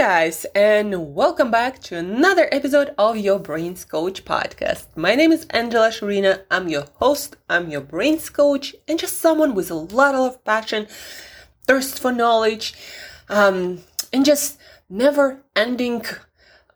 guys, and welcome back to another episode of your Brains Coach podcast. My name is Angela Sharina. I'm your host, I'm your Brains Coach, and just someone with a lot of passion, thirst for knowledge, um, and just never ending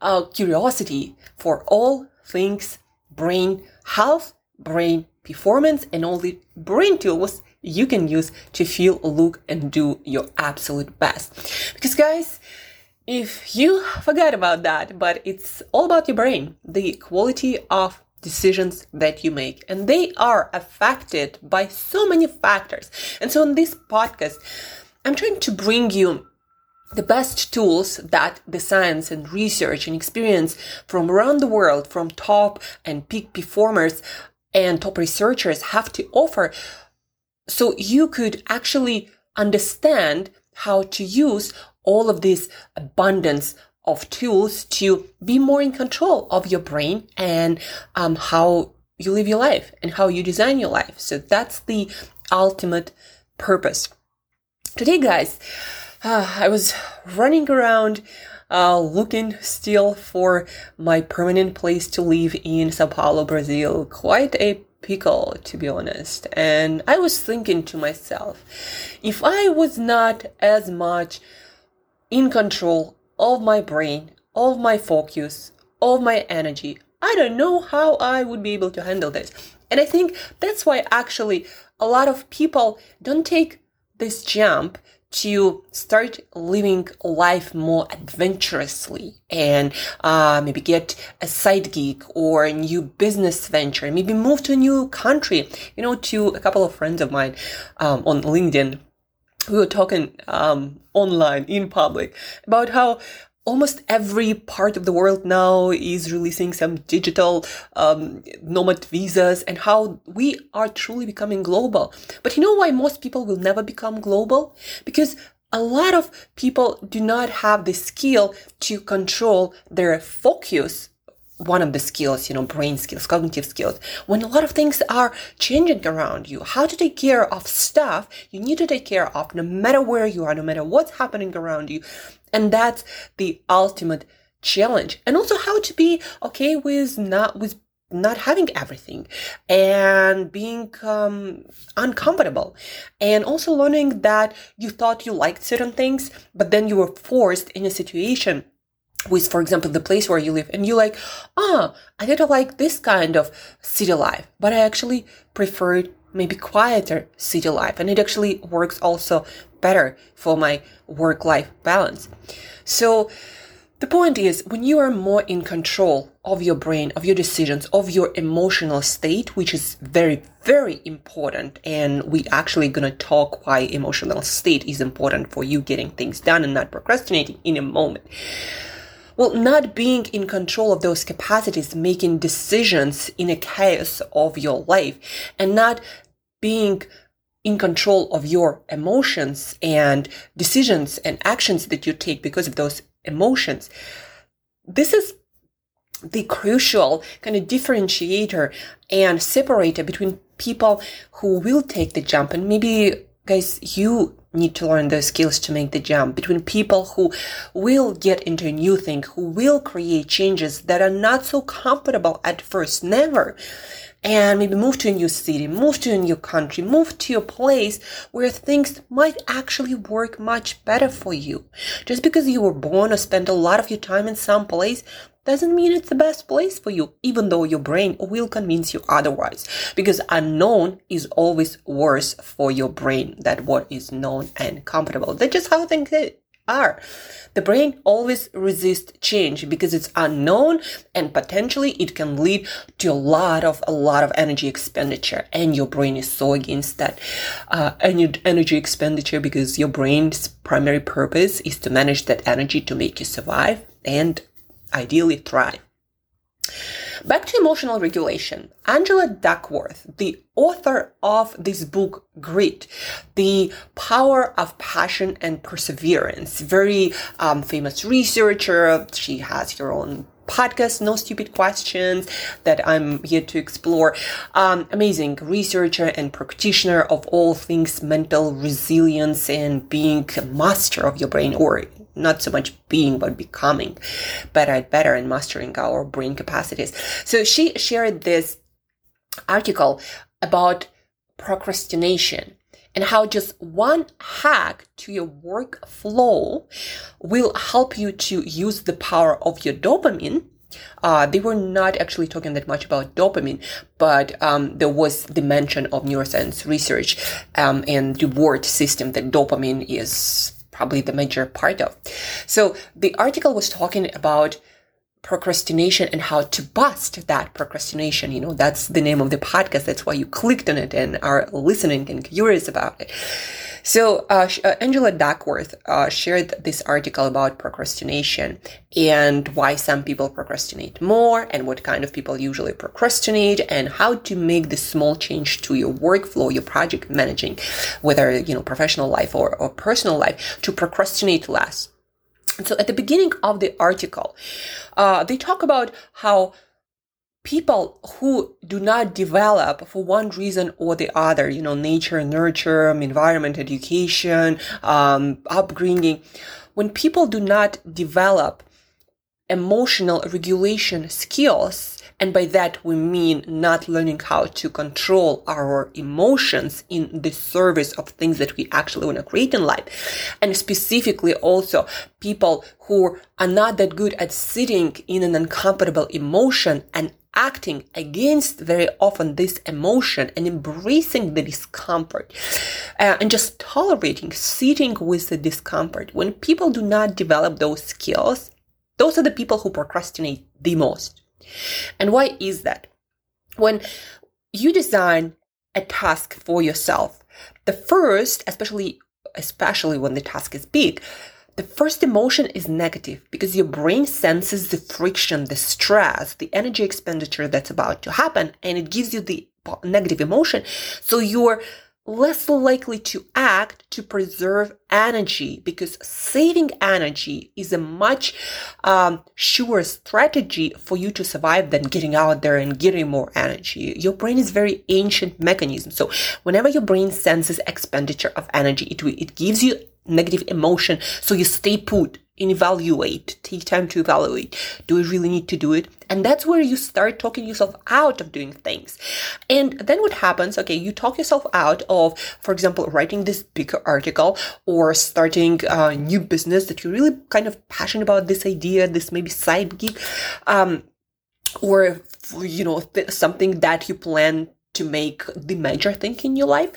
uh, curiosity for all things brain health, brain performance, and all the brain tools you can use to feel, look, and do your absolute best. Because, guys, if you forget about that, but it's all about your brain, the quality of decisions that you make, and they are affected by so many factors. And so, in this podcast, I'm trying to bring you the best tools that the science and research and experience from around the world, from top and peak performers and top researchers have to offer. So you could actually understand how to use all of this abundance of tools to be more in control of your brain and um, how you live your life and how you design your life. So that's the ultimate purpose. Today, guys, uh, I was running around uh, looking still for my permanent place to live in Sao Paulo, Brazil. Quite a pickle, to be honest. And I was thinking to myself, if I was not as much in control of my brain, of my focus, of my energy. I don't know how I would be able to handle this. And I think that's why actually a lot of people don't take this jump to start living life more adventurously and uh, maybe get a side gig or a new business venture, maybe move to a new country. You know, to a couple of friends of mine um, on LinkedIn we were talking um, online in public about how almost every part of the world now is releasing some digital um, nomad visas and how we are truly becoming global. But you know why most people will never become global? Because a lot of people do not have the skill to control their focus one of the skills, you know, brain skills, cognitive skills, when a lot of things are changing around you, how to take care of stuff you need to take care of no matter where you are, no matter what's happening around you. And that's the ultimate challenge. And also how to be okay with not, with not having everything and being um, uncomfortable and also learning that you thought you liked certain things but then you were forced in a situation with, for example, the place where you live, and you like, ah, I didn't like this kind of city life, but I actually preferred maybe quieter city life, and it actually works also better for my work life balance. So, the point is, when you are more in control of your brain, of your decisions, of your emotional state, which is very, very important, and we actually gonna talk why emotional state is important for you getting things done and not procrastinating in a moment well, not being in control of those capacities, making decisions in a chaos of your life, and not being in control of your emotions and decisions and actions that you take because of those emotions. This is the crucial kind of differentiator and separator between people who will take the jump and maybe guys you need to learn those skills to make the jump between people who will get into a new thing, who will create changes that are not so comfortable at first, never. And maybe move to a new city, move to a new country, move to a place where things might actually work much better for you. Just because you were born or spent a lot of your time in some place doesn't mean it's the best place for you, even though your brain will convince you otherwise. Because unknown is always worse for your brain than what is known and comfortable. That's just how things are. The brain always resists change because it's unknown and potentially it can lead to a lot of a lot of energy expenditure and your brain is so against that uh, energy expenditure because your brain's primary purpose is to manage that energy to make you survive and ideally try. Back to emotional regulation. Angela Duckworth, the author of this book, Grit, The Power of Passion and Perseverance, very um, famous researcher. She has her own podcast, no stupid questions that I'm here to explore. Um, amazing researcher and practitioner of all things mental resilience and being a master of your brain or not so much being but becoming better and better and mastering our brain capacities. So she shared this article about procrastination and how just one hack to your workflow will help you to use the power of your dopamine. Uh, they were not actually talking that much about dopamine, but um, there was the mention of neuroscience research um, and reward system that dopamine is probably the major part of. So the article was talking about procrastination and how to bust that procrastination. You know, that's the name of the podcast. That's why you clicked on it and are listening and curious about it. So, uh, uh, Angela Duckworth uh, shared this article about procrastination and why some people procrastinate more and what kind of people usually procrastinate and how to make the small change to your workflow, your project managing, whether, you know, professional life or, or personal life to procrastinate less. So at the beginning of the article, uh, they talk about how people who do not develop for one reason or the other, you know, nature, nurture, environment, education, um, upbringing, when people do not develop emotional regulation skills, and by that we mean not learning how to control our emotions in the service of things that we actually want to create in life. And specifically also people who are not that good at sitting in an uncomfortable emotion and acting against very often this emotion and embracing the discomfort uh, and just tolerating sitting with the discomfort. When people do not develop those skills, those are the people who procrastinate the most. And why is that? When you design a task for yourself, the first, especially especially when the task is big, the first emotion is negative because your brain senses the friction, the stress, the energy expenditure that's about to happen, and it gives you the negative emotion. So you're less likely to act to preserve energy because saving energy is a much um, sure strategy for you to survive than getting out there and getting more energy. Your brain is very ancient mechanism. So whenever your brain senses expenditure of energy, it, it gives you negative emotion. So you stay put and evaluate, take time to evaluate. Do I really need to do it? And that's where you start talking yourself out of doing things. And then what happens? Okay, you talk yourself out of, for example, writing this bigger article or starting a new business that you're really kind of passionate about this idea, this maybe side gig, um, or, you know, th- something that you plan to make the major thing in your life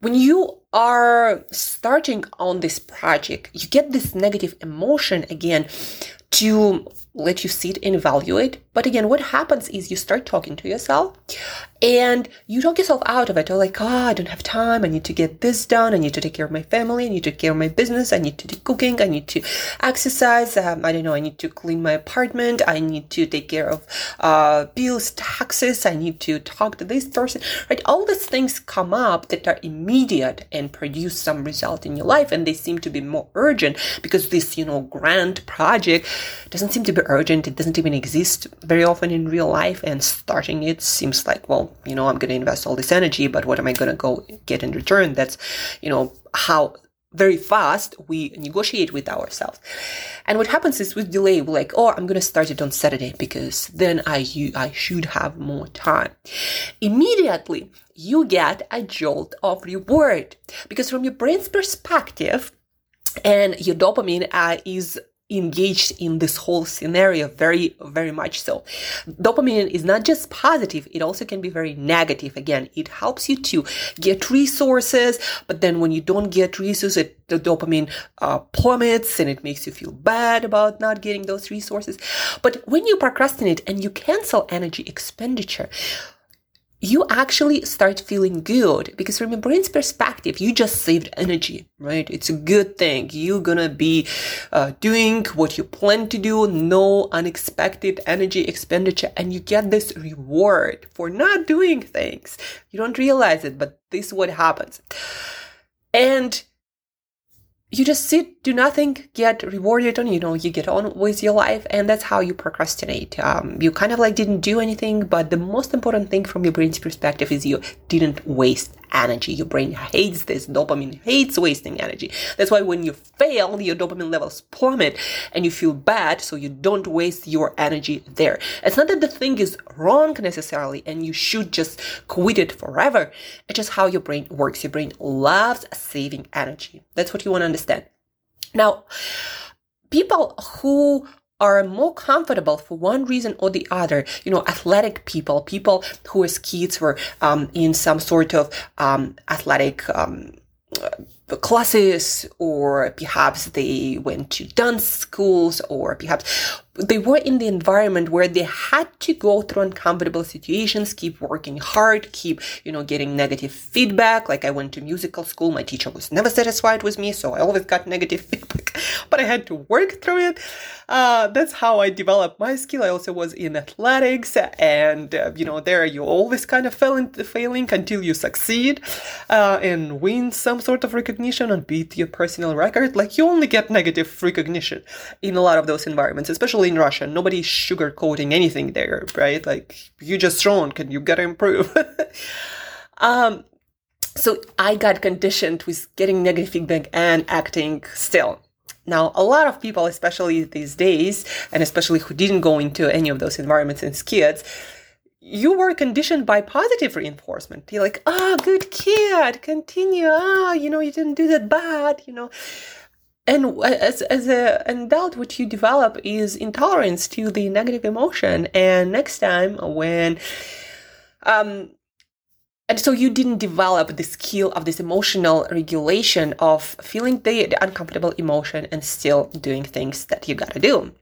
when you are starting on this project, you get this negative emotion again to let you sit and evaluate. But again, what happens is you start talking to yourself and you talk yourself out of it. You're like, oh, I don't have time. I need to get this done. I need to take care of my family. I need to take care of my business. I need to do cooking. I need to exercise. Um, I don't know. I need to clean my apartment. I need to take care of uh, bills, taxes. I need to talk to this person, right? All these things come up that are immediate and produce some result in your life. And they seem to be more urgent because this, you know, grand project doesn't seem to be urgent. It doesn't even exist very often in real life. And starting it seems like, well, you know, I'm going to invest all this energy, but what am I going to go get in return? That's, you know, how very fast we negotiate with ourselves. And what happens is with delay, we're like, oh, I'm going to start it on Saturday because then I, I should have more time. Immediately, you get a jolt of reward because from your brain's perspective, and your dopamine uh, is engaged in this whole scenario very very much so. Dopamine is not just positive it also can be very negative. Again it helps you to get resources but then when you don't get resources it, the dopamine uh, plummets and it makes you feel bad about not getting those resources. But when you procrastinate and you cancel energy expenditure you actually start feeling good because from your brain's perspective, you just saved energy, right? It's a good thing. You're gonna be uh, doing what you plan to do, no unexpected energy expenditure, and you get this reward for not doing things. You don't realize it, but this is what happens. And you just sit do nothing, get rewarded on, you know, you get on with your life, and that's how you procrastinate. Um, you kind of like didn't do anything, but the most important thing from your brain's perspective is you didn't waste energy. Your brain hates this. Dopamine hates wasting energy. That's why when you fail, your dopamine levels plummet and you feel bad, so you don't waste your energy there. It's not that the thing is wrong necessarily and you should just quit it forever. It's just how your brain works. Your brain loves saving energy. That's what you want to understand. Now, people who are more comfortable for one reason or the other. You know, athletic people, people who as kids were um, in some sort of um, athletic um, classes, or perhaps they went to dance schools, or perhaps they were in the environment where they had to go through uncomfortable situations, keep working hard, keep, you know, getting negative feedback. Like I went to musical school, my teacher was never satisfied with me, so I always got negative feedback, but I had to work through it. Uh, that's how I developed my skill. I also was in athletics, and uh, you know, there you always kind of fail in, failing until you succeed uh, and win some sort of recognition and beat your personal record. Like you only get negative recognition in a lot of those environments, especially in Russia. Nobody's sugarcoating anything there, right? Like you just wrong and you gotta improve. um, so I got conditioned with getting negative feedback and acting still. Now, a lot of people, especially these days, and especially who didn't go into any of those environments as kids, you were conditioned by positive reinforcement. You're like, ah, oh, good kid, continue. Ah, oh, you know, you didn't do that bad, you know and as, as a, an adult what you develop is intolerance to the negative emotion. And next time when um and so you didn't develop the skill of this emotional regulation of feeling the, the uncomfortable emotion and still doing things that you gotta do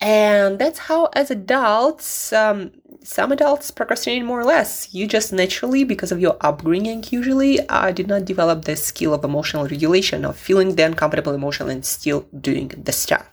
and that's how as adults um, some adults procrastinate more or less. You just naturally, because of your upbringing, usually uh, did not develop the skill of emotional regulation, of feeling the uncomfortable emotion and still doing the stuff.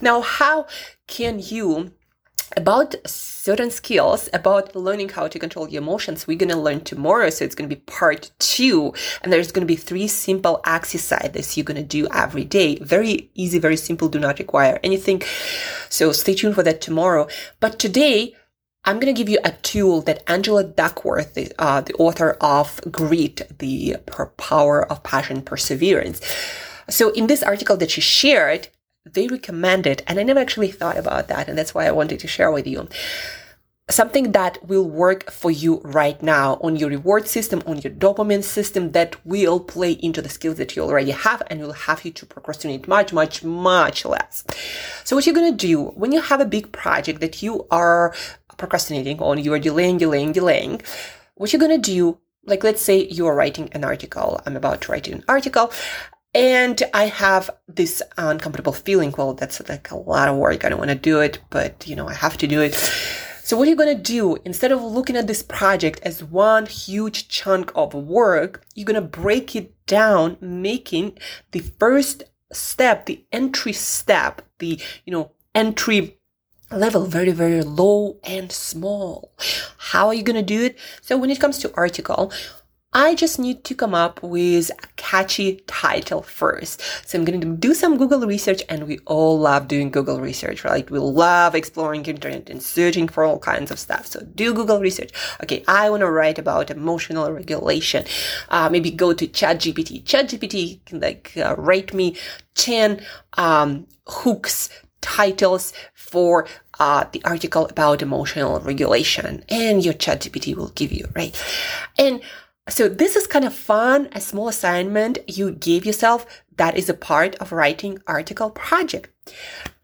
Now, how can you about certain skills about learning how to control your emotions we're going to learn tomorrow so it's going to be part two and there's going to be three simple exercises you're going to do every day. Very easy very simple do not require anything. So stay tuned for that tomorrow. But today I'm going to give you a tool that Angela Duckworth, the, uh, the author of Grit, the power of passion perseverance. So in this article that she shared, they recommend it, and I never actually thought about that, and that's why I wanted to share with you. Something that will work for you right now on your reward system, on your dopamine system that will play into the skills that you already have and will have you to procrastinate much, much, much less. So what you're going to do when you have a big project that you are procrastinating on, you are delaying, delaying, delaying, what you're going to do, like let's say you are writing an article. I'm about to write an article and I have this uncomfortable feeling. Well, that's like a lot of work. I don't want to do it, but you know, I have to do it. So what are you going to do? Instead of looking at this project as one huge chunk of work, you're going to break it down, making the first step, the entry step, the, you know, entry level very very low and small how are you going to do it so when it comes to article I just need to come up with a catchy title first. So I'm going to do some Google research and we all love doing Google research, right? We love exploring internet and searching for all kinds of stuff. So do Google research. Okay. I want to write about emotional regulation. Uh, maybe go to ChatGPT. ChatGPT can like uh, me 10 um, hooks titles for uh, the article about emotional regulation and your chat GPT will give you, right? And so this is kind of fun, a small assignment you give yourself that is a part of writing article project.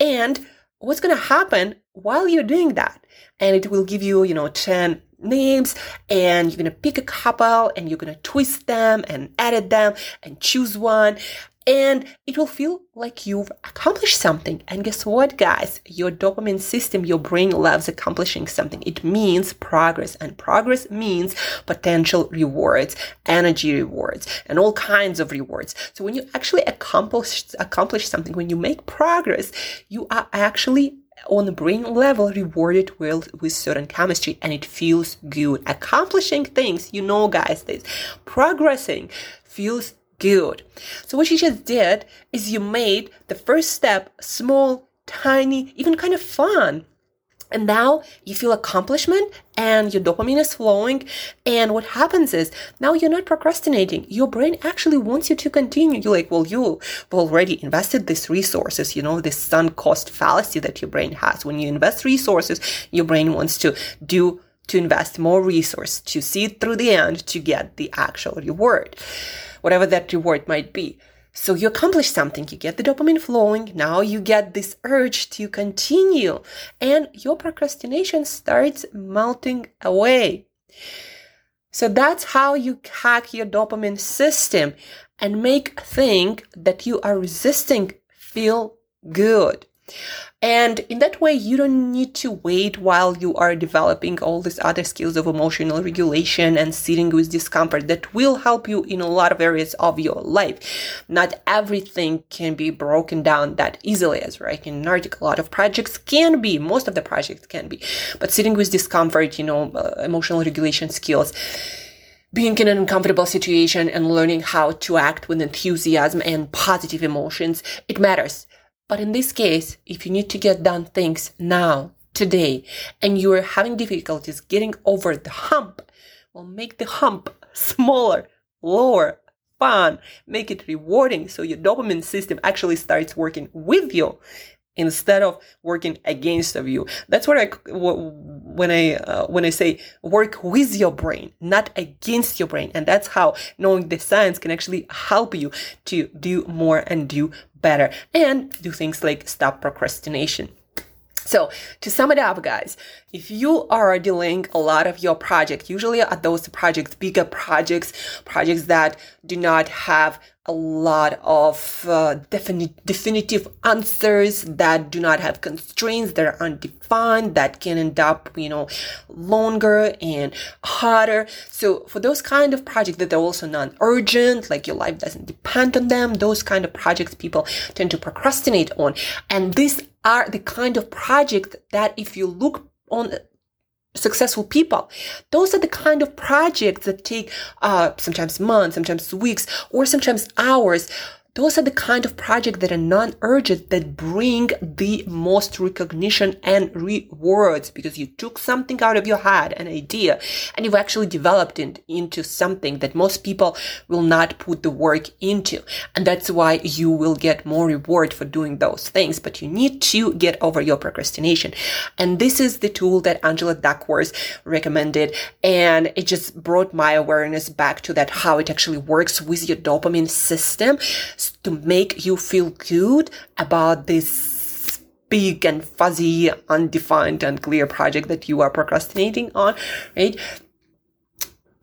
And what's going to happen while you're doing that? And it will give you, you know, 10 names and you're going to pick a couple and you're going to twist them and edit them and choose one and it will feel like you've accomplished something. And guess what, guys? Your dopamine system, your brain loves accomplishing something. It means progress, and progress means potential rewards, energy rewards, and all kinds of rewards. So when you actually accomplish accomplish something, when you make progress, you are actually on the brain level rewarded with, with certain chemistry and it feels good accomplishing things you know guys this progressing feels good. So what you just did is you made the first step small, tiny, even kind of fun. And now you feel accomplishment and your dopamine is flowing. And what happens is now you're not procrastinating. Your brain actually wants you to continue. You're like, well, you've already invested these resources, you know, this sunk cost fallacy that your brain has. When you invest resources, your brain wants to do to invest more resource to see it through the end to get the actual reward, whatever that reward might be. So you accomplish something, you get the dopamine flowing, now you get this urge to continue, and your procrastination starts melting away. So that's how you hack your dopamine system and make think that you are resisting feel good. And in that way, you don't need to wait while you are developing all these other skills of emotional regulation and sitting with discomfort that will help you in a lot of areas of your life. Not everything can be broken down that easily, as right in an article. A lot of projects can be, most of the projects can be, but sitting with discomfort, you know, uh, emotional regulation skills being in an uncomfortable situation and learning how to act with enthusiasm and positive emotions, it matters. But in this case, if you need to get done things now, today, and you are having difficulties getting over the hump, well, make the hump smaller, lower, fun, make it rewarding so your dopamine system actually starts working with you instead of working against of you. That's what i when i uh, when i say work with your brain not against your brain. And that's how knowing the science can actually help you to do more and do better and do things like stop procrastination so to sum it up, guys, if you are delaying a lot of your project, usually are those projects, bigger projects, projects that do not have a lot of uh, definite, definitive answers that do not have constraints that are undefined that can end up you know longer and harder. So for those kind of projects that are also non-urgent like your life doesn't depend on them those kind of projects people tend to procrastinate on. And these are the kind of project that if you look on successful people. Those are the kind of projects that take uh, sometimes months, sometimes weeks, or sometimes hours those are the kind of projects that are non-urgent that bring the most recognition and rewards because you took something out of your head, an idea, and you've actually developed it into something that most people will not put the work into. And that's why you will get more reward for doing those things. But you need to get over your procrastination. And this is the tool that Angela Duckworth recommended. And it just brought my awareness back to that, how it actually works with your dopamine system to make you feel good about this big and fuzzy, undefined and clear project that you are procrastinating on, right?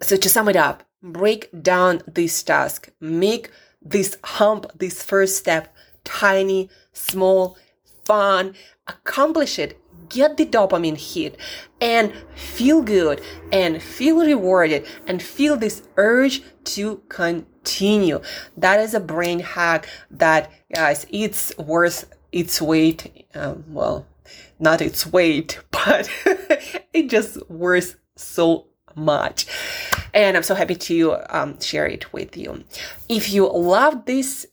So to sum it up, break down this task, make this hump, this first step, tiny, small, fun, accomplish it, get the dopamine hit and feel good and feel rewarded and feel this urge to continue. That is a brain hack that, guys, it's worth its weight. Um, well, not its weight, but it just worth so much. And I'm so happy to um, share it with you. If you love this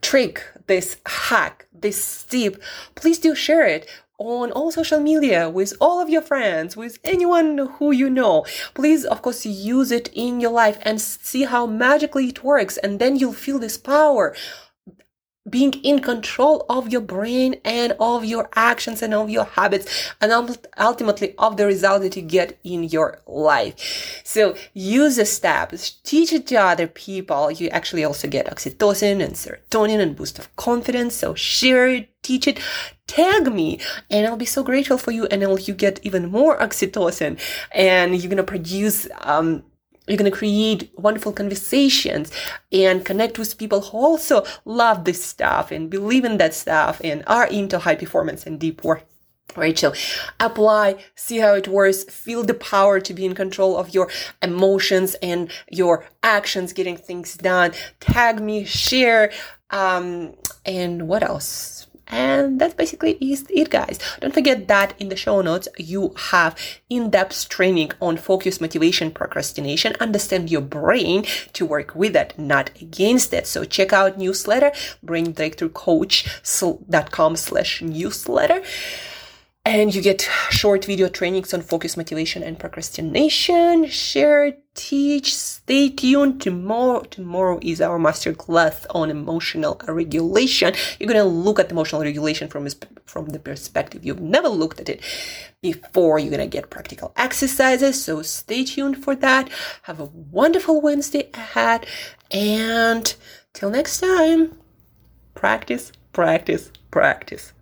trick, this hack, this tip, please do share it on all social media with all of your friends, with anyone who you know. Please, of course, use it in your life and see how magically it works. And then you'll feel this power being in control of your brain and of your actions and of your habits and ultimately of the result that you get in your life. So use the steps, teach it to other people. You actually also get oxytocin and serotonin and boost of confidence. So share it, teach it, tag me and I'll be so grateful for you and I'll, you get even more oxytocin and you're going to produce, um, you're going to create wonderful conversations and connect with people who also love this stuff and believe in that stuff and are into high performance and deep work. Rachel, apply, see how it works, feel the power to be in control of your emotions and your actions, getting things done. Tag me, share, um, and what else? And that's basically is it, guys. Don't forget that in the show notes, you have in-depth training on focus, motivation, procrastination, understand your brain to work with it, not against it. So check out newsletter, brainbreakthroughcoach.com slash newsletter and you get short video trainings on focus motivation and procrastination share teach stay tuned. Tomorrow tomorrow is our master class on emotional regulation. You're to look at emotional regulation from from the perspective you've never looked at it before. You're to get practical exercises so stay tuned for that. Have a wonderful wednesday ahead and till next time practice practice practice